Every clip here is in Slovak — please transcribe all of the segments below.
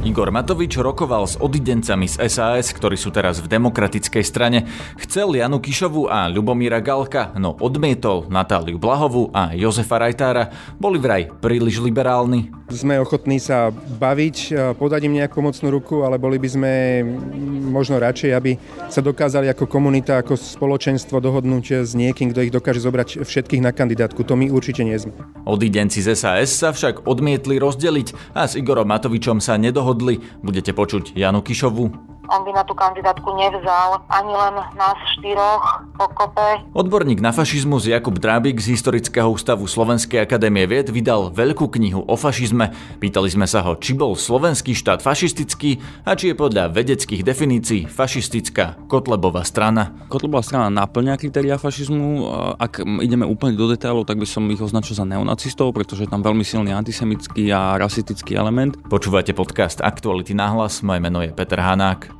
Igor Matovič rokoval s odidencami z SAS, ktorí sú teraz v demokratickej strane. Chcel Janu Kišovu a Ľubomíra Galka, no odmietol Natáliu Blahovu a Jozefa Rajtára. Boli vraj príliš liberálni. Sme ochotní sa baviť, podať im nejakú mocnú ruku, ale boli by sme možno radšej, aby sa dokázali ako komunita, ako spoločenstvo dohodnúť s niekým, kto ich dokáže zobrať všetkých na kandidátku. To my určite nie sme. Odidenci z SAS sa však odmietli rozdeliť a s Igorom Matovičom sa nedohodli dohodli. Budete počuť Janu Kišovu, on by na tú kandidátku nevzal ani len nás štyroch pokope. Odborník na fašizmus Jakub Drábik z Historického ústavu Slovenskej akadémie vied vydal veľkú knihu o fašizme. Pýtali sme sa ho, či bol slovenský štát fašistický a či je podľa vedeckých definícií fašistická Kotlebová strana. Kotlebová strana naplňa kritéria fašizmu. Ak ideme úplne do detailov, tak by som ich označil za neonacistov, pretože je tam veľmi silný antisemický a rasistický element. Počúvate podcast Aktuality na hlas, moje meno je Peter Hanák.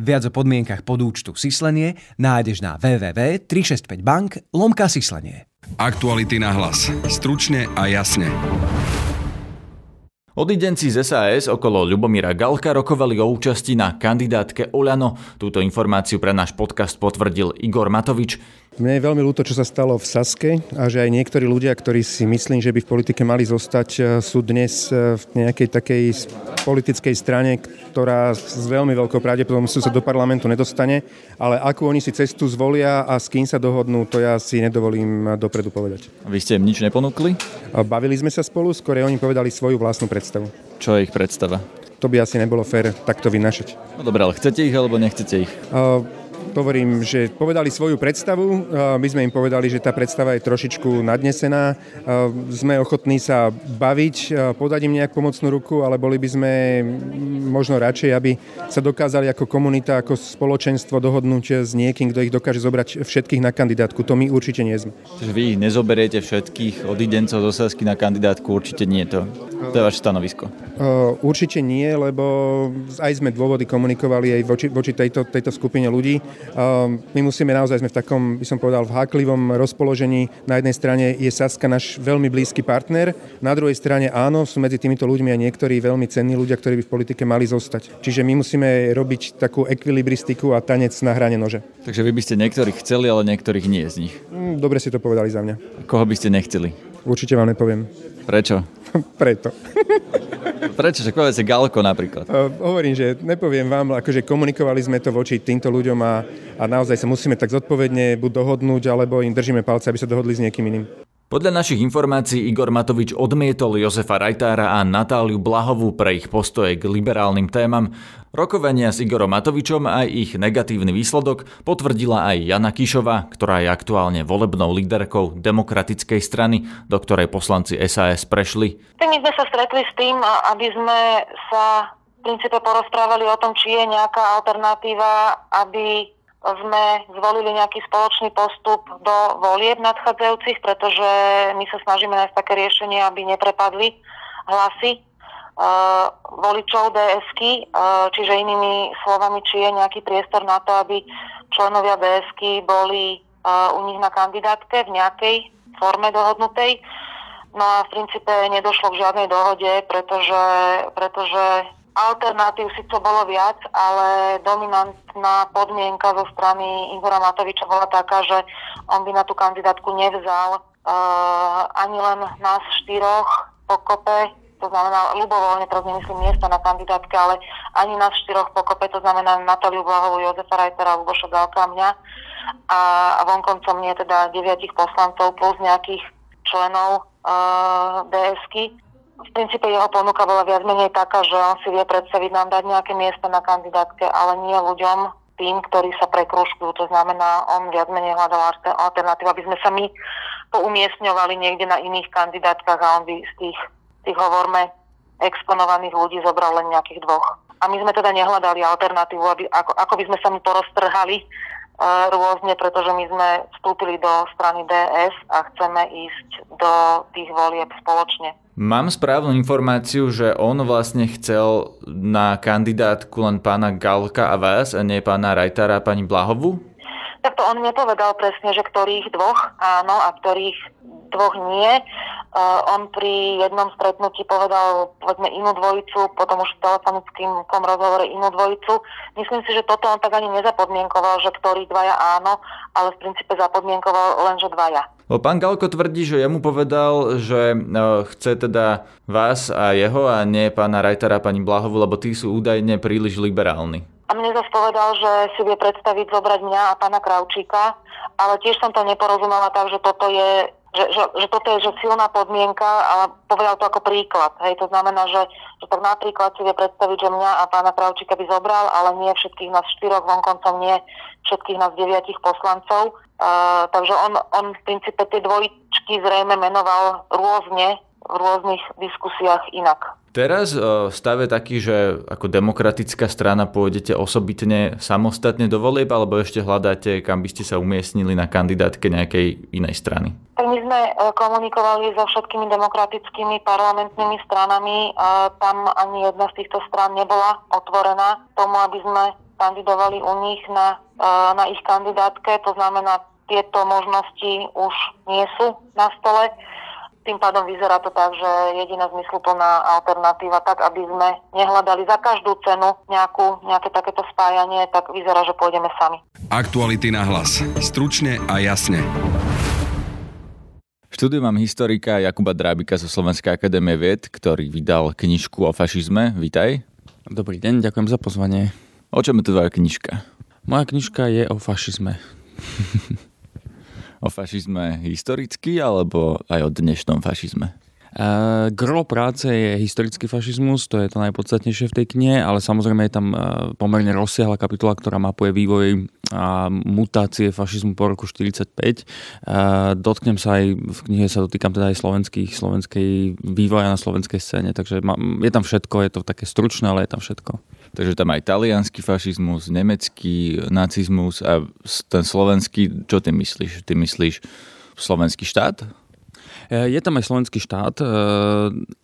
Viac o podmienkach podúčtu Sislenie nájdeš na www.365bank lomka Sislenie. Aktuality na hlas. Stručne a jasne. Odidenci z SAS okolo Ľubomíra Galka rokovali o účasti na kandidátke Oľano. Túto informáciu pre náš podcast potvrdil Igor Matovič. Mne je veľmi ľúto, čo sa stalo v Saske a že aj niektorí ľudia, ktorí si myslím, že by v politike mali zostať, e, sú dnes e, v nejakej takej politickej strane, ktorá s veľmi veľkou pravdepodobnosťou sa do parlamentu nedostane, ale akú oni si cestu zvolia a s kým sa dohodnú, to ja si nedovolím dopredu povedať. Vy ste im nič neponúkli? Bavili sme sa spolu, skôr oni povedali svoju vlastnú predstavu. Čo je ich predstava? To by asi nebolo fér takto vynašať. No dobré, ale chcete ich alebo nechcete ich? Uh, hovorím, že povedali svoju predstavu, my sme im povedali, že tá predstava je trošičku nadnesená, sme ochotní sa baviť, podať im nejakú pomocnú ruku, ale boli by sme možno radšej, aby sa dokázali ako komunita, ako spoločenstvo dohodnúť s niekým, kto ich dokáže zobrať všetkých na kandidátku. To my určite nie sme. Čiže vy nezoberiete všetkých odidencov z Osasky na kandidátku, určite nie to. To je vaše stanovisko. Určite nie, lebo aj sme dôvody komunikovali aj voči, voči tejto, tejto skupine ľudí. My musíme naozaj, sme v takom, by som povedal, v háklivom rozpoložení. Na jednej strane je Saska náš veľmi blízky partner, na druhej strane áno, sú medzi týmito ľuďmi aj niektorí veľmi cenní ľudia, ktorí by v politike mali zostať. Čiže my musíme robiť takú ekvilibristiku a tanec na hrane nože. Takže vy by ste niektorých chceli, ale niektorých nie z nich. Mm, dobre ste to povedali za mňa. Koho by ste nechceli? Určite vám nepoviem. Prečo? Preto. Prečo? Že povedzte Galko napríklad. Hovorím, že nepoviem vám, akože komunikovali sme to voči týmto ľuďom a, a naozaj sa musíme tak zodpovedne buď dohodnúť, alebo im držíme palce, aby sa dohodli s niekým iným. Podľa našich informácií Igor Matovič odmietol Jozefa Rajtára a Natáliu Blahovú pre ich postoje k liberálnym témam. Rokovania s Igorom Matovičom a ich negatívny výsledok potvrdila aj Jana Kišova, ktorá je aktuálne volebnou líderkou demokratickej strany, do ktorej poslanci SAS prešli. My sme sa stretli s tým, aby sme sa v princípe porozprávali o tom, či je nejaká alternatíva, aby sme zvolili nejaký spoločný postup do volieb nadchádzajúcich, pretože my sa snažíme nájsť také riešenie, aby neprepadli hlasy uh, voličov DSky, uh, čiže inými slovami, či je nejaký priestor na to, aby členovia DSky boli uh, u nich na kandidátke v nejakej forme dohodnutej. No a v princípe nedošlo k žiadnej dohode, pretože, pretože Alternatív síce bolo viac, ale dominantná podmienka zo strany Igora Matoviča bola taká, že on by na tú kandidátku nevzal uh, ani len nás štyroch pokope, to znamená ľubovoľne, teraz nemyslím miesta na kandidátke, ale ani nás štyroch pokope, to znamená Natáliu Blahovú, Jozefa Rajtera, Luboša Galka, mňa. A, a vonkoncom nie teda deviatich poslancov plus nejakých členov uh, DSky v princípe jeho ponuka bola viac menej taká, že on si vie predstaviť nám dať nejaké miesto na kandidátke, ale nie ľuďom, tým, ktorí sa prekružkujú. To znamená, on viac menej hľadal alternatívu, aby sme sa my poumiestňovali niekde na iných kandidátkach a on by z tých, tých hovorme exponovaných ľudí zobral len nejakých dvoch. A my sme teda nehľadali alternatívu, aby, ako, ako by sme sa mi poroztrhali rôzne, pretože my sme vstúpili do strany DS a chceme ísť do tých volieb spoločne. Mám správnu informáciu, že on vlastne chcel na kandidátku len pána Galka a vás a nie pána Rajtara a pani Blahovu? Tak to on nepovedal presne, že ktorých dvoch áno a ktorých dvoch nie. Uh, on pri jednom stretnutí povedal povedzme inú dvojicu, potom už v telefonickom rozhovore inú dvojicu. Myslím si, že toto on tak ani nezapodmienkoval, že ktorí dvaja áno, ale v princípe zapodmienkoval len, že dvaja. Pán Galko tvrdí, že jemu povedal, že uh, chce teda vás a jeho a nie pána Rajtara a pani Blahovu, lebo tí sú údajne príliš liberálni. A mne zase povedal, že si vie predstaviť zobrať mňa a pána Kravčíka, ale tiež som to neporozumela tak, že toto je že, že, že toto je že silná podmienka, ale povedal to ako príklad. Hej, to znamená, že, že tak napríklad si vie predstaviť, že mňa a pána Kravčíka by zobral, ale nie všetkých nás štyroch, vonkoncom nie všetkých nás deviatich poslancov. Uh, takže on, on v princípe tie dvojičky zrejme menoval rôzne rôznych diskusiách inak. Teraz v stave taký, že ako demokratická strana pôjdete osobitne samostatne do volieb, alebo ešte hľadáte, kam by ste sa umiestnili na kandidátke nejakej inej strany? Tak my sme e, komunikovali so všetkými demokratickými parlamentnými stranami. Tam ani jedna z týchto strán nebola otvorená tomu, aby sme kandidovali u nich na, e, na ich kandidátke. To znamená, tieto možnosti už nie sú na stole. Tým pádom vyzerá to tak, že jediná zmysluplná alternatíva, tak aby sme nehľadali za každú cenu nejakú, nejaké takéto spájanie, tak vyzerá, že pôjdeme sami. Aktuality na hlas. Stručne a jasne. V štúdiu mám historika Jakuba Drábika zo Slovenskej akadémie vied, ktorý vydal knižku o fašizme. Vítaj. Dobrý deň, ďakujem za pozvanie. O čom je tvoja knižka? Moja knižka je o fašizme. o fašizme historicky alebo aj o dnešnom fašizme? Uh, gro práce je historický fašizmus, to je to najpodstatnejšie v tej knihe, ale samozrejme je tam uh, pomerne rozsiahla kapitola, ktorá mapuje vývoj a mutácie fašizmu po roku 45. Uh, dotknem sa aj, v knihe sa dotýkam teda aj slovenských, slovenskej vývoja na slovenskej scéne, takže ma, je tam všetko, je to také stručné, ale je tam všetko. Takže tam aj talianský fašizmus, nemecký nacizmus a ten slovenský, čo ty myslíš? Ty myslíš slovenský štát? Je tam aj slovenský štát, e,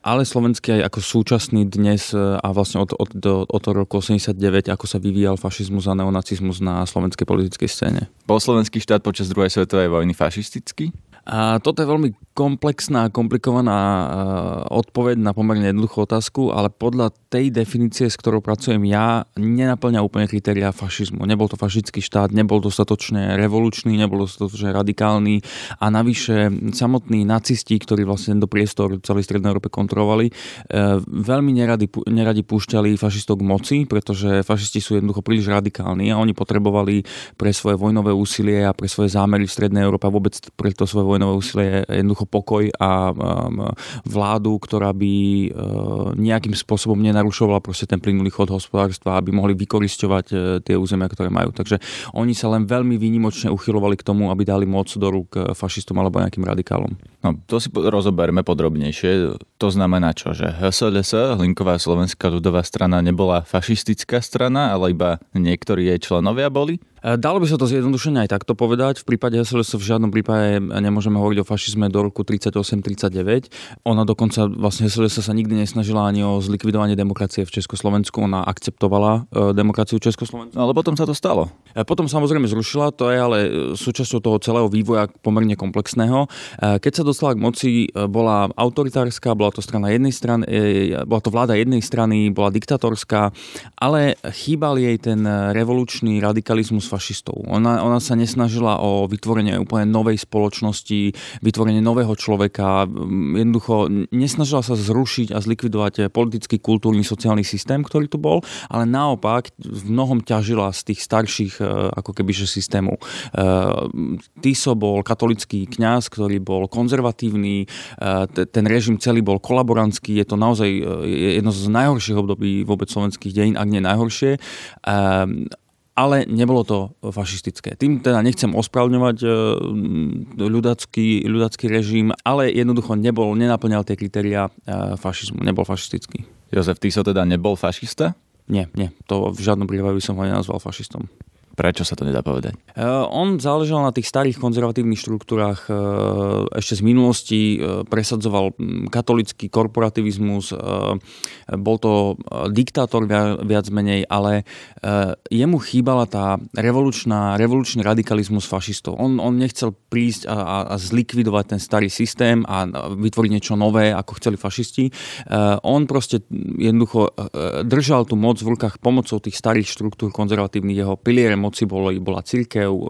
ale slovenský aj ako súčasný dnes e, a vlastne od, od, od toho roku 89, ako sa vyvíjal fašizmus a neonacizmus na slovenskej politickej scéne. Bol slovenský štát počas druhej svetovej vojny fašistický? A toto je veľmi komplexná, komplikovaná eh, odpoveď na pomerne jednoduchú otázku, ale podľa tej definície, s ktorou pracujem ja, nenaplňa úplne kritéria fašizmu. Nebol to fašistický štát, nebol dostatočne revolučný, nebol dostatočne radikálny a navyše samotní nacisti, ktorí vlastne do priestor celej Strednej Európe kontrolovali, eh, veľmi neradi, neradi púšťali fašistov k moci, pretože fašisti sú jednoducho príliš radikálni a oni potrebovali pre svoje vojnové úsilie a pre svoje zámery v Strednej Európe a vôbec pre to svoje vojnové úsilie jednoducho pokoj a vládu, ktorá by uh, nejakým spôsobom nenarušovala proste ten plynulý chod hospodárstva, aby mohli vykoristovať uh, tie územia, ktoré majú. Takže oni sa len veľmi výnimočne uchylovali k tomu, aby dali moc do rúk uh, fašistom alebo nejakým radikálom. No, to si rozoberme podrobnejšie. To znamená čo, že HSLS, Hlinková slovenská ľudová strana, nebola fašistická strana, ale iba niektorí jej členovia boli? E, dalo by sa to zjednodušene aj takto povedať. V prípade SLS v žiadnom prípade nemôžeme hovoriť o fašizme do roku 38-39. Ona dokonca, vlastne SLS sa nikdy nesnažila ani o zlikvidovanie demokracie v Československu. Ona akceptovala e, demokraciu v Československu. No, ale potom sa to stalo. E, potom samozrejme zrušila, to je ale súčasťou toho celého vývoja pomerne komplexného. Keď sa dostala k moci, bola autoritárska, bola to strana jednej strany, bola to vláda jednej strany, bola diktatorská, ale chýbal jej ten revolučný radikalizmus fašistov. Ona, ona sa nesnažila o vytvorenie úplne novej spoločnosti, vytvorenie nového človeka, jednoducho nesnažila sa zrušiť a zlikvidovať politický, kultúrny, sociálny systém, ktorý tu bol, ale naopak v mnohom ťažila z tých starších e, ako kebyže systémov. E, Tiso bol katolický kňaz, ktorý bol konzervatívny, e, ten režim celý bol kolaborantský, je to naozaj jedno z najhorších období vôbec slovenských dejín, ak nie najhoršie ale nebolo to fašistické. Tým teda nechcem ospravňovať e, ľudacký, ľudacký režim, ale jednoducho nebol, nenaplňal tie kritéria e, fašizmu, nebol fašistický. Jozef Tiso teda nebol fašista? Nie, nie, to v žiadnom prípade by som ho nenazval fašistom. Prečo sa to nedá povedať? Uh, on záležal na tých starých konzervatívnych štruktúrach uh, ešte z minulosti, uh, presadzoval katolický korporativizmus, bol to diktátor viac menej, ale jemu chýbala tá revolučná, revolučný radikalizmus fašistov. On, on nechcel prísť a, a zlikvidovať ten starý systém a vytvoriť niečo nové, ako chceli fašisti. On proste jednoducho držal tú moc v rukách pomocou tých starých štruktúr konzervatívnych. Jeho pilierem moci boli, bola církev, e,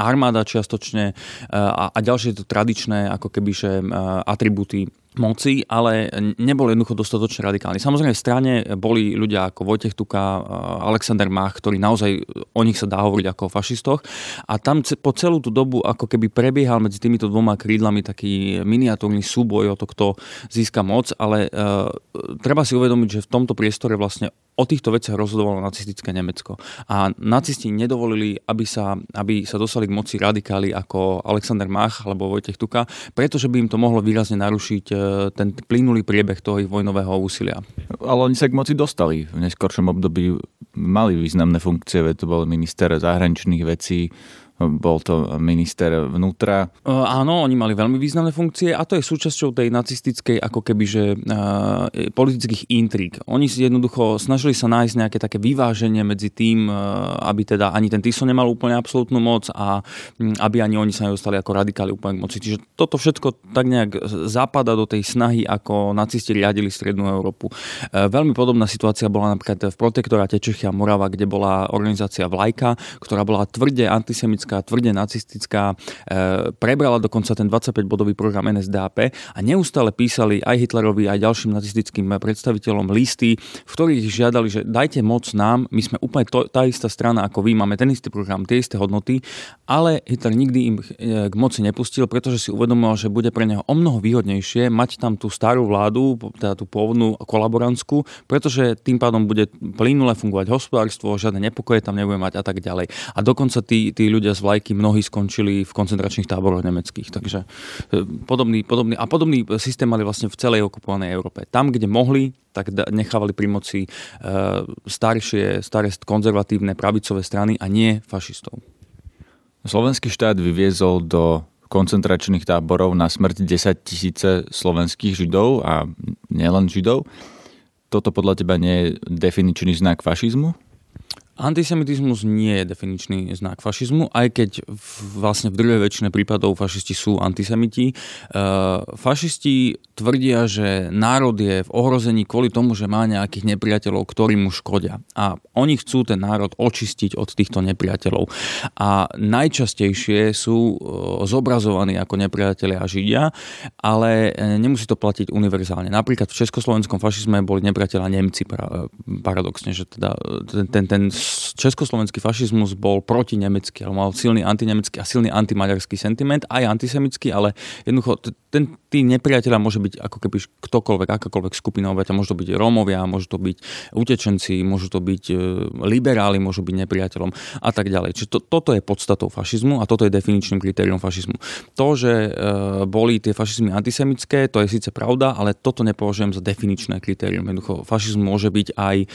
armáda čiastočne e, a, a ďalšie to tradičné ako kebyže e, atribúty moci, ale nebol jednoducho dostatočne radikálny. Samozrejme v strane boli ľudia ako Vojtech Tuka, Alexander Mach, ktorí naozaj o nich sa dá hovoriť ako o fašistoch a tam po celú tú dobu ako keby prebiehal medzi týmito dvoma krídlami taký miniatúrny súboj o to, kto získa moc, ale uh, treba si uvedomiť, že v tomto priestore vlastne o týchto veciach rozhodovalo nacistické Nemecko. A nacisti nedovolili, aby sa, aby sa dostali k moci radikáli ako Alexander Mach alebo Vojtech Tuka, pretože by im to mohlo výrazne narušiť e, ten plynulý priebeh toho ich vojnového úsilia. Ale oni sa k moci dostali. V neskoršom období mali významné funkcie, to bol minister zahraničných vecí, bol to minister vnútra. Uh, áno, oni mali veľmi významné funkcie a to je súčasťou tej nacistickej ako keby, že uh, politických intríg. Oni si jednoducho snažili sa nájsť nejaké také vyváženie medzi tým, aby teda ani ten Tiso nemal úplne absolútnu moc a aby ani oni sa nedostali ako radikáli úplne k moci. Čiže toto všetko tak nejak zapada do tej snahy, ako nacisti riadili Strednú Európu. Veľmi podobná situácia bola napríklad v protektoráte Čechy a Morava, kde bola organizácia Vlajka, ktorá bola tvrde antisemická komunistická, tvrde nacistická, e, prebrala dokonca ten 25-bodový program NSDAP a neustále písali aj Hitlerovi, aj ďalším nacistickým predstaviteľom listy, v ktorých žiadali, že dajte moc nám, my sme úplne to, tá istá strana ako vy, máme ten istý program, tie isté hodnoty, ale Hitler nikdy im e, k moci nepustil, pretože si uvedomoval, že bude pre neho o mnoho výhodnejšie mať tam tú starú vládu, teda tú pôvodnú kolaborantskú, pretože tým pádom bude plynule fungovať hospodárstvo, žiadne nepokoje tam nebude mať a tak ďalej. A dokonca tí, tí ľudia z vlajky mnohí skončili v koncentračných táboroch nemeckých. Takže e, podobný, podobný, a podobný systém mali vlastne v celej okupovanej Európe. Tam, kde mohli, tak nechávali pri moci e, staršie, staré konzervatívne pravicové strany a nie fašistov. Slovenský štát vyviezol do koncentračných táborov na smrť 10 tisíce slovenských židov a nielen židov. Toto podľa teba nie je definičný znak fašizmu? Antisemitizmus nie je definičný znak fašizmu, aj keď v, vlastne v druhej väčšine prípadov fašisti sú antisemiti. E, fašisti tvrdia, že národ je v ohrození kvôli tomu, že má nejakých nepriateľov, ktorí mu škodia. A oni chcú ten národ očistiť od týchto nepriateľov. A najčastejšie sú e, zobrazovaní ako nepriatelia a židia, ale e, nemusí to platiť univerzálne. Napríklad v československom fašizme boli nepriateľa Nemci, paradoxne, že teda ten, ten československý fašizmus bol proti nemecký, ale mal silný antinemecký a silný antimaďarský sentiment, aj antisemický, ale jednoducho ten, tí nepriateľa môže byť ako keby ktokoľvek, akákoľvek skupina obeťa. Môžu to byť Rómovia, môžu to byť utečenci, môžu to byť e, liberáli, môžu byť nepriateľom a tak ďalej. Čiže to, toto je podstatou fašizmu a toto je definičným kritériom fašizmu. To, že e, boli tie fašizmy antisemické, to je síce pravda, ale toto nepovažujem za definičné kritérium. Jednoducho, fašizmus môže byť aj e,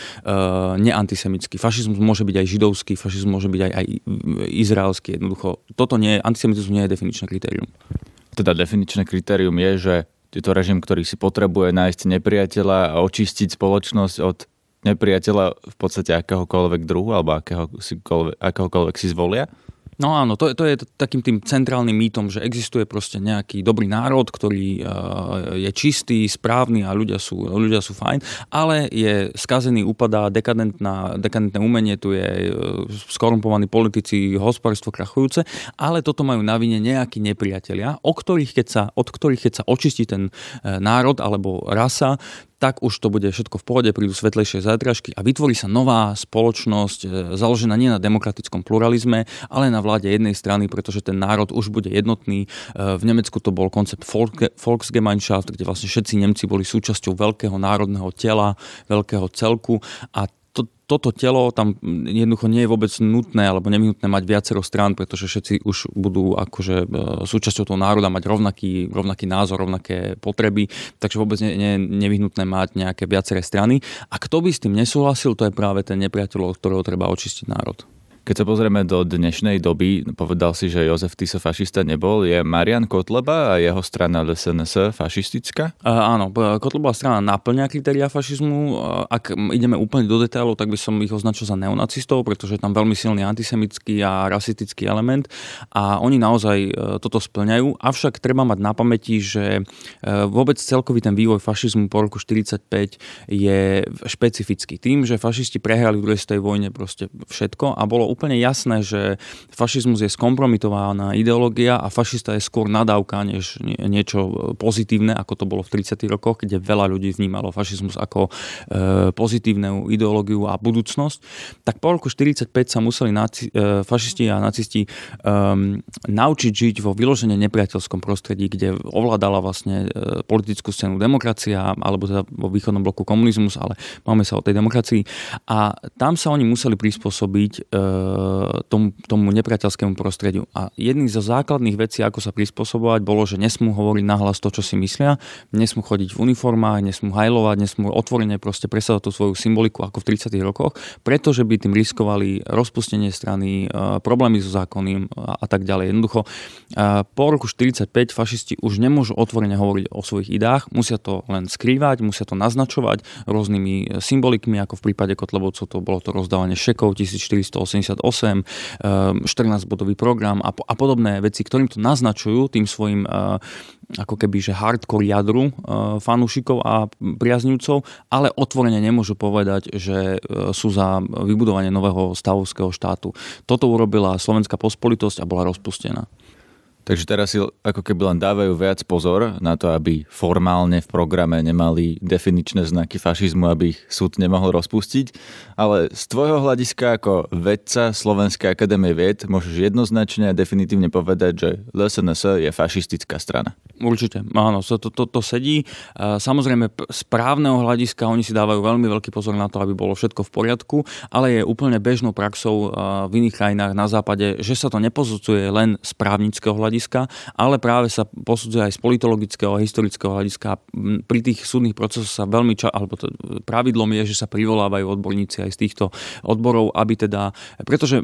neantisemický. Fašizmus môže byť aj židovský, fašizmus môže byť aj, aj izraelský. Jednoducho, toto nie, antisemitizmus nie je definičné kritérium teda definičné kritérium je, že je to režim, ktorý si potrebuje nájsť nepriateľa a očistiť spoločnosť od nepriateľa v podstate akéhokoľvek druhu alebo akého si, akéhokoľvek si zvolia? No áno, to, to je takým tým centrálnym mýtom, že existuje proste nejaký dobrý národ, ktorý uh, je čistý, správny a ľudia sú, ľudia sú fajn, ale je skazený, upadá dekadentná, dekadentné umenie, tu je uh, skorumpovaní politici, hospodárstvo krachujúce, ale toto majú na vine nejakí nepriatelia, o ktorých keď sa, od ktorých keď sa očistí ten uh, národ alebo rasa, tak už to bude všetko v pohode, prídu svetlejšie zajtražky a vytvorí sa nová spoločnosť e, založená nie na demokratickom pluralizme, ale na vláde jednej strany, pretože ten národ už bude jednotný. E, v Nemecku to bol koncept Volksgemeinschaft, kde vlastne všetci Nemci boli súčasťou veľkého národného tela, veľkého celku a to, toto telo tam jednoducho nie je vôbec nutné alebo nevyhnutné mať viacero strán, pretože všetci už budú akože e, súčasťou toho národa mať rovnaký, rovnaký názor, rovnaké potreby, takže vôbec nie, nie je nevyhnutné mať nejaké viaceré strany. A kto by s tým nesúhlasil, to je práve ten nepriateľ, od ktorého treba očistiť národ. Keď sa pozrieme do dnešnej doby, povedal si, že Jozef Tiso fašista nebol. Je Marian Kotleba a jeho strana LSNS fašistická? Uh, áno, Kotlebová strana naplňa kritéria fašizmu. Ak ideme úplne do detailov, tak by som ich označil za neonacistov, pretože je tam veľmi silný antisemický a rasistický element a oni naozaj e, toto splňajú. Avšak treba mať na pamäti, že e, vôbec celkový ten vývoj fašizmu po roku 1945 je špecifický. Tým, že fašisti prehrali v druhej vojne proste všetko a bolo úplne jasné, že fašizmus je skompromitovaná ideológia a fašista je skôr nadávka než niečo pozitívne, ako to bolo v 30. rokoch, kde veľa ľudí vnímalo fašizmus ako e, pozitívnu ideológiu a budúcnosť. Tak po roku 45 sa museli naci, e, fašisti a nacisti e, naučiť žiť vo vyložene nepriateľskom prostredí, kde ovládala vlastne e, politickú scénu demokracia, alebo teda vo východnom bloku komunizmus, ale máme sa o tej demokracii. A tam sa oni museli prispôsobiť e, tomu, tomu nepriateľskému prostrediu. A jedný zo základných vecí, ako sa prispôsobovať, bolo, že nesmú hovoriť nahlas to, čo si myslia, nesmú chodiť v uniformách, nesmú hajlovať, nesmú otvorene proste presadať tú svoju symboliku ako v 30. rokoch, pretože by tým riskovali rozpustenie strany, e, problémy so zákonným a, a tak ďalej. Jednoducho, po roku 45 fašisti už nemôžu otvorene hovoriť o svojich ideách, musia to len skrývať, musia to naznačovať rôznymi symbolikmi, ako v prípade Kotlebovcov to bolo to rozdávanie šekov 1480 14-bodový ehm, program a, a podobné veci, ktorým to naznačujú tým svojim eh, ako keby, že hardcore jadru eh, fanúšikov a priaznivcov, ale otvorene nemôžu povedať, že eh, sú za vybudovanie nového stavovského štátu. Toto urobila slovenská pospolitosť a bola rozpustená. Takže teraz si ako keby len dávajú viac pozor na to, aby formálne v programe nemali definičné znaky fašizmu, aby ich súd nemohol rozpustiť. Ale z tvojho hľadiska ako vedca Slovenskej akadémie vied môžeš jednoznačne a definitívne povedať, že LSNS je fašistická strana. Určite, áno, to, to, to sedí. Samozrejme, z právneho hľadiska oni si dávajú veľmi veľký pozor na to, aby bolo všetko v poriadku, ale je úplne bežnou praxou v iných krajinách na západe, že sa to nepozudzuje len z právnického hľadiska, ale práve sa posudzuje aj z politologického a historického hľadiska. Pri tých súdnych procesoch sa veľmi ča, alebo to, pravidlom je, že sa privolávajú odborníci aj z týchto odborov, aby teda, pretože e,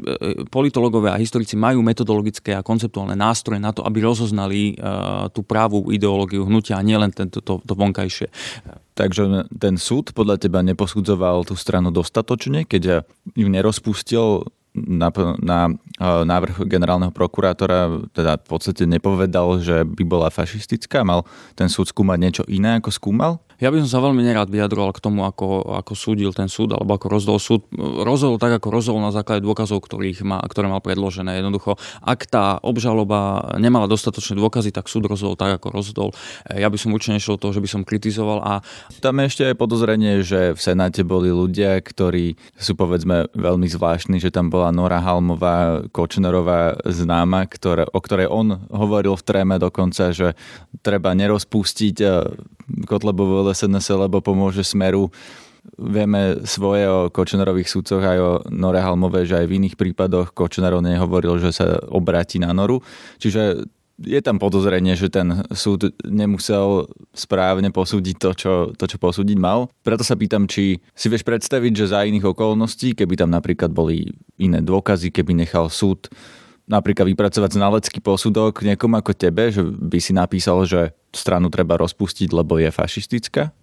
politológovia a historici majú metodologické a konceptuálne nástroje na to, aby rozoznali uh, tú právu pravú ideológiu hnutia a nielen tento, to, to vonkajšie. Takže ten súd podľa teba neposudzoval tú stranu dostatočne, keď ju nerozpustil na, na návrh generálneho prokurátora teda v podstate nepovedal, že by bola fašistická? Mal ten súd skúmať niečo iné, ako skúmal? Ja by som sa veľmi nerád vyjadroval k tomu, ako, ako súdil ten súd, alebo ako rozdol súd. Rozdol tak, ako rozdol na základe dôkazov, ktorých má, ktoré mal predložené. Jednoducho, ak tá obžaloba nemala dostatočné dôkazy, tak súd rozhodol tak, ako rozhodol. Ja by som určite nešiel toho, že by som kritizoval. A... Tam je ešte aj podozrenie, že v Senáte boli ľudia, ktorí sú povedzme veľmi zvláštni, že tam bola Nora Halmová, Kočnerová známa, ktoré, o ktorej on hovoril v tréme dokonca, že treba nerozpustiť eh, Kotlebovu SNS, lebo pomôže Smeru. Vieme svoje o Kočnerových súdcoch aj o Nore Halmové, že aj v iných prípadoch Kočnerov nehovoril, že sa obráti na Noru. Čiže je tam podozrenie, že ten súd nemusel správne posúdiť to čo, to, čo posúdiť mal. Preto sa pýtam, či si vieš predstaviť, že za iných okolností, keby tam napríklad boli iné dôkazy, keby nechal súd napríklad vypracovať znalecký posudok niekomu ako tebe, že by si napísal, že stranu treba rozpustiť, lebo je fašistická?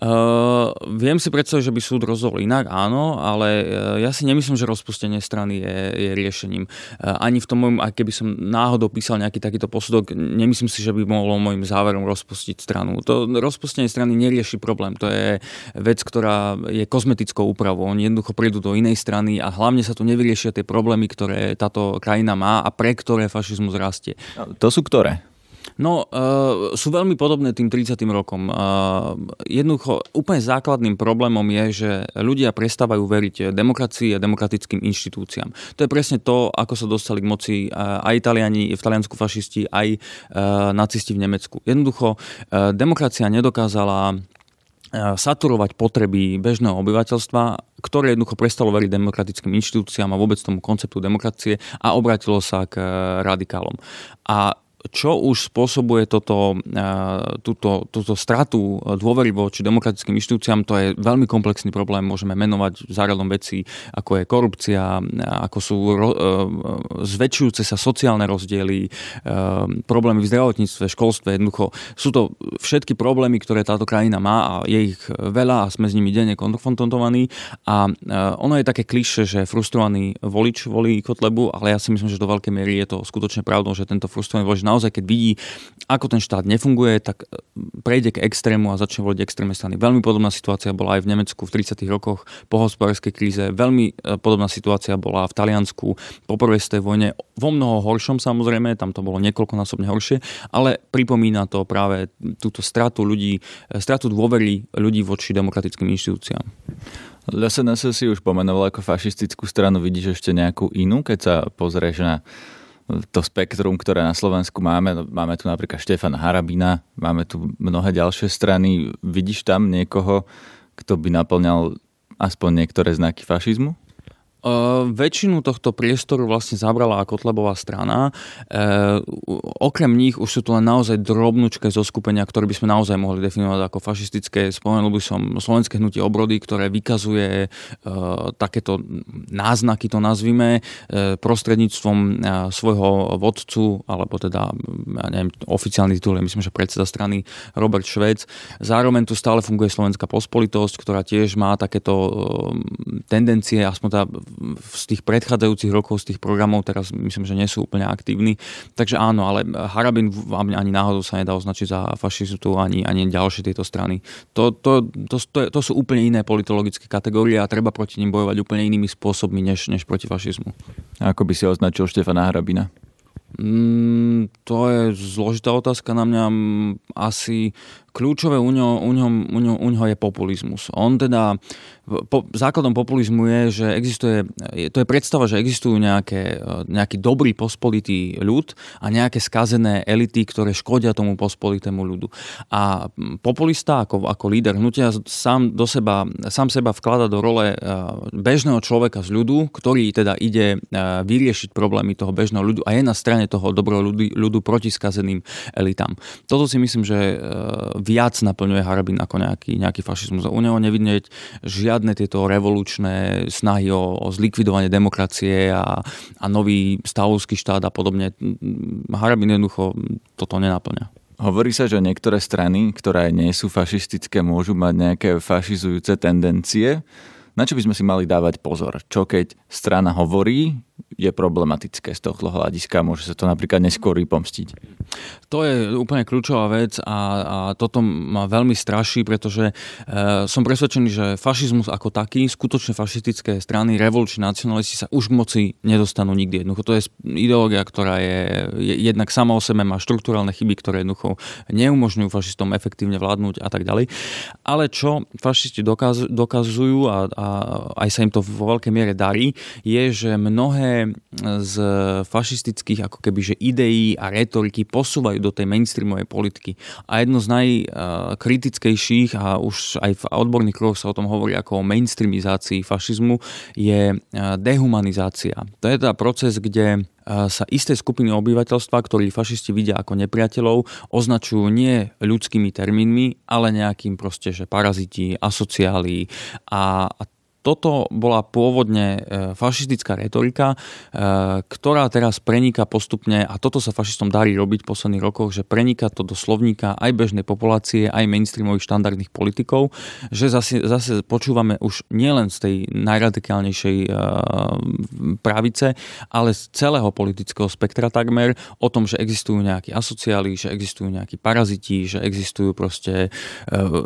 Uh, viem si predstaviť, že by súd rozhodol inak, áno, ale uh, ja si nemyslím, že rozpustenie strany je, je riešením. Uh, ani v tom môjom, aj keby som náhodou písal nejaký takýto posudok, nemyslím si, že by mohlo môjim záverom rozpustiť stranu. To rozpustenie strany nerieši problém. To je vec, ktorá je kozmetickou úpravou. Oni jednoducho prídu do inej strany a hlavne sa tu nevyriešia tie problémy, ktoré táto krajina má a pre ktoré fašizmus rastie. To sú ktoré? No, uh, sú veľmi podobné tým 30. rokom. Uh, jednoducho, úplne základným problémom je, že ľudia prestávajú veriť demokracii a demokratickým inštitúciám. To je presne to, ako sa dostali k moci uh, aj Italiani, v Taliansku fašisti, aj uh, nacisti v Nemecku. Jednoducho, uh, demokracia nedokázala saturovať potreby bežného obyvateľstva, ktoré jednoducho prestalo veriť demokratickým inštitúciám a vôbec tomu konceptu demokracie a obratilo sa k radikálom. A čo už spôsobuje toto, túto, túto stratu dôvery voči demokratickým inštitúciám, to je veľmi komplexný problém. Môžeme menovať záradom veci, ako je korupcia, ako sú ro, e, zväčšujúce sa sociálne rozdiely, e, problémy v zdravotníctve, školstve. Jednoducho sú to všetky problémy, ktoré táto krajina má a je ich veľa a sme s nimi denne konfrontovaní. A e, ono je také kliše, že frustrovaný volič volí Kotlebu, ale ja si myslím, že do veľkej miery je to skutočne pravdou, že tento frustrovaný volič naozaj, keď vidí, ako ten štát nefunguje, tak e, prejde k extrému a začne voliť extrémne strany. Veľmi podobná situácia bola aj v Nemecku v 30. rokoch po hospodárskej kríze. Veľmi e, podobná situácia bola v Taliansku po prvej svojej vojne. Vo mnoho horšom samozrejme, tam to bolo niekoľkonásobne horšie, ale pripomína to práve túto stratu ľudí, e, stratu dôvery ľudí voči demokratickým inštitúciám. SNS si už pomenoval ako fašistickú stranu, vidíš ešte nejakú inú, keď sa pozrieš na to spektrum, ktoré na Slovensku máme. Máme tu napríklad Štefana Harabina, máme tu mnohé ďalšie strany. Vidíš tam niekoho, kto by naplňal aspoň niektoré znaky fašizmu? Uh, väčšinu tohto priestoru vlastne zabrala Kotlebová strana. Uh, okrem nich už sú tu len naozaj drobnúčke zo skupenia, ktoré by sme naozaj mohli definovať ako fašistické. Spomenul by som Slovenské hnutie obrody, ktoré vykazuje uh, takéto náznaky, to nazvime, prostredníctvom svojho vodcu, alebo teda, ja neviem, oficiálny titul je myslím, že predseda strany Robert Švec. Zároveň tu stále funguje Slovenská pospolitosť, ktorá tiež má takéto tendencie, aspoň tá z tých predchádzajúcich rokov, z tých programov teraz myslím, že nie sú úplne aktívni. Takže áno, ale Harabin ani náhodou sa nedá označiť za fašistu ani, ani ďalšie tieto strany. To, to, to, to, to sú úplne iné politologické kategórie a treba proti nim bojovať úplne inými spôsobmi než, než proti fašizmu. A ako by si označil Štefana Harabina? Mm, to je zložitá otázka na mňa. Asi kľúčové u ňo, u, ňo, u, ňo, u ňo je populizmus. On teda, po, základom populizmu je, že existuje, to je predstava, že existujú nejaké, nejaký dobrý pospolitý ľud a nejaké skazené elity, ktoré škodia tomu pospolitému ľudu. A populista ako, ako líder hnutia sám, do seba, sám seba vklada do role bežného človeka z ľudu, ktorý teda ide vyriešiť problémy toho bežného ľudu a je na strane toho dobrého ľudu, ľudu proti skazeným elitám. Toto si myslím, že viac naplňuje Harabin ako nejaký, nejaký fašizmus. U neho nevidieť žiadne tieto revolučné snahy o, o zlikvidovanie demokracie a, a nový stavovský štát a podobne. Harabin jednoducho toto nenaplňa. Hovorí sa, že niektoré strany, ktoré nie sú fašistické, môžu mať nejaké fašizujúce tendencie. Na čo by sme si mali dávať pozor? Čo keď strana hovorí, je problematické z tohto hľadiska. Môže sa to napríklad neskôr pomstiť. To je úplne kľúčová vec a, a toto ma veľmi straší, pretože e, som presvedčený, že fašizmus ako taký, skutočne fašistické strany, revoluční nacionalisti sa už k moci nedostanú nikdy. Jednoducho to je ideológia, ktorá je, je jednak sama o sebe má štruktúralne chyby, ktoré jednoducho neumožňujú fašistom efektívne vládnuť a tak ďalej. Ale čo fašisti dokaz, dokazujú a, a aj sa im to vo veľkej miere darí, je, že mnohé z fašistických ako keby, že ideí a retoriky posúvajú do tej mainstreamovej politiky. A jedno z najkritickejších, a už aj v odborných kruhoch sa o tom hovorí ako o mainstreamizácii fašizmu, je dehumanizácia. To je teda proces, kde sa isté skupiny obyvateľstva, ktorí fašisti vidia ako nepriateľov, označujú nie ľudskými termínmi, ale nejakým proste, že paraziti, asociáli a, a toto bola pôvodne e, fašistická retorika, e, ktorá teraz prenika postupne, a toto sa fašistom darí robiť v posledných rokoch, že prenika to do slovníka aj bežnej populácie, aj mainstreamových štandardných politikov, že zase, zase počúvame už nielen z tej najradikálnejšej e, pravice, ale z celého politického spektra takmer o tom, že existujú nejakí asociáli, že existujú nejakí paraziti, že existujú proste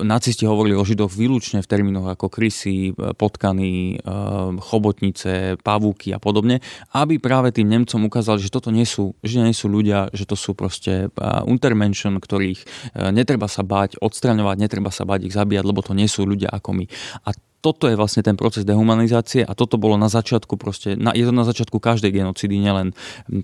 nacisti hovorili o židoch výlučne v termínoch ako krysy, potká potkany, ehm, chobotnice, pavúky a podobne, aby práve tým Nemcom ukázali, že toto nie sú, že nie sú ľudia, že to sú proste Untermenschen, ktorých e, netreba sa báť odstraňovať, netreba sa báť ich zabíjať, lebo to nie sú ľudia ako my. A toto je vlastne ten proces dehumanizácie a toto bolo na začiatku proste, na, je to na začiatku každej genocidy, nielen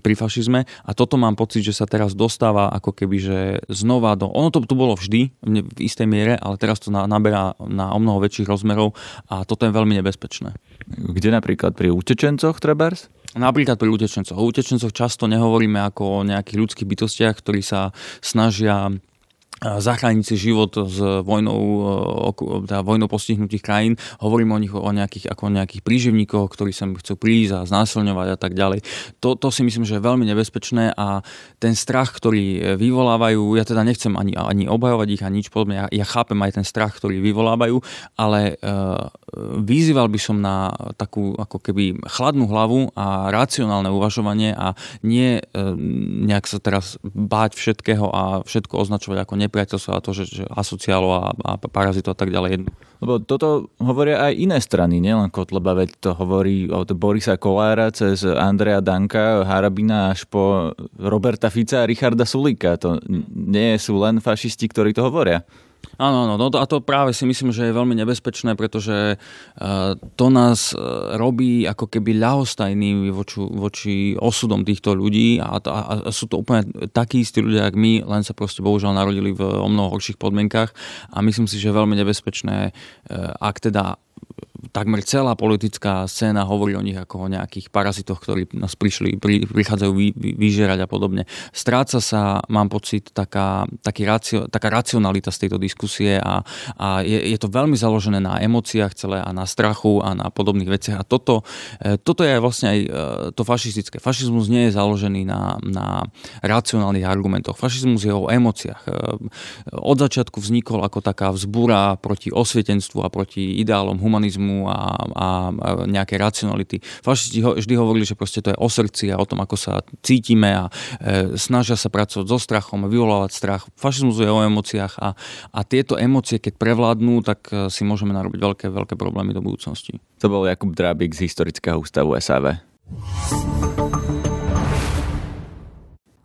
pri fašizme a toto mám pocit, že sa teraz dostáva ako keby, že znova do, ono to tu bolo vždy v istej miere, ale teraz to naberá na o mnoho väčších rozmerov a toto je veľmi nebezpečné. Kde napríklad pri utečencoch trebárs? Napríklad pri utečencoch. O utečencoch často nehovoríme ako o nejakých ľudských bytostiach, ktorí sa snažia zachrániť si život s vojnou, e, teda vojnou postihnutých krajín. Hovorím o nich o nejakých, ako o nejakých príživníkoch, ktorí sa chcú prísť a znásilňovať a tak ďalej. To, to si myslím, že je veľmi nebezpečné a ten strach, ktorý vyvolávajú, ja teda nechcem ani, ani obhajovať ich a nič podobné, ja, ja chápem aj ten strach, ktorý vyvolávajú, ale uh, vyzýval by som na takú ako keby chladnú hlavu a racionálne uvažovanie a nie uh, nejak sa teraz báť všetkého a všetko označovať ako nepriateľstvo a to, že, že asociálov a, a parazitov a tak ďalej. Lebo toto hovoria aj iné strany, nielen Kotleba, veď to hovorí od Borisa Kolára cez Andrea Danka, Harabina až po Roberta Fica a Richarda Sulika. To nie sú len fašisti, ktorí to hovoria. Áno, áno, no a to práve si myslím, že je veľmi nebezpečné, pretože uh, to nás uh, robí ako keby ľahostajný voči, voči osudom týchto ľudí a, a, a sú to úplne takí istí ľudia, ako my, len sa proste bohužiaľ narodili v o mnoho horších podmienkach a myslím si, že je veľmi nebezpečné, uh, ak teda takmer celá politická scéna hovorí o nich ako o nejakých parazitoch, ktorí nás prišli, pri, prichádzajú vy, vy, vyžerať a podobne. Stráca sa, mám pocit, taká, taký racio, taká racionalita z tejto diskusie a, a je, je to veľmi založené na emóciách celé a na strachu a na podobných veciach. A toto, e, toto je vlastne aj e, to fašistické. Fašizmus nie je založený na, na racionálnych argumentoch. Fašizmus je o emóciách. E, od začiatku vznikol ako taká vzbúra proti osvietenstvu a proti ideálom humanizmu a, a, a racionality. Fašisti ho, vždy hovorili, že proste to je o srdci a o tom, ako sa cítime a e, snažia sa pracovať so strachom a vyvolávať strach. Fašizmus je o emóciách a, a tieto emócie, keď prevládnú, tak e, si môžeme narobiť veľké, veľké problémy do budúcnosti. To bol Jakub Drábik z Historického ústavu SAV.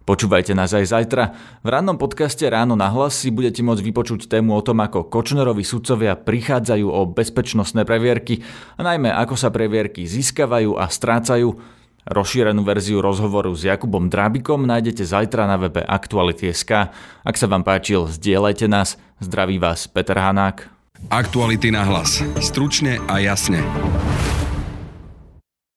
Počúvajte nás aj zajtra. V rannom podcaste Ráno na hlas si budete môcť vypočuť tému o tom, ako Kočnerovi sudcovia prichádzajú o bezpečnostné previerky a najmä ako sa previerky získavajú a strácajú. Rozšírenú verziu rozhovoru s Jakubom Drábikom nájdete zajtra na webe Aktuality.sk. Ak sa vám páčil, zdieľajte nás. Zdraví vás Peter Hanák. Aktuality na hlas. Stručne a jasne.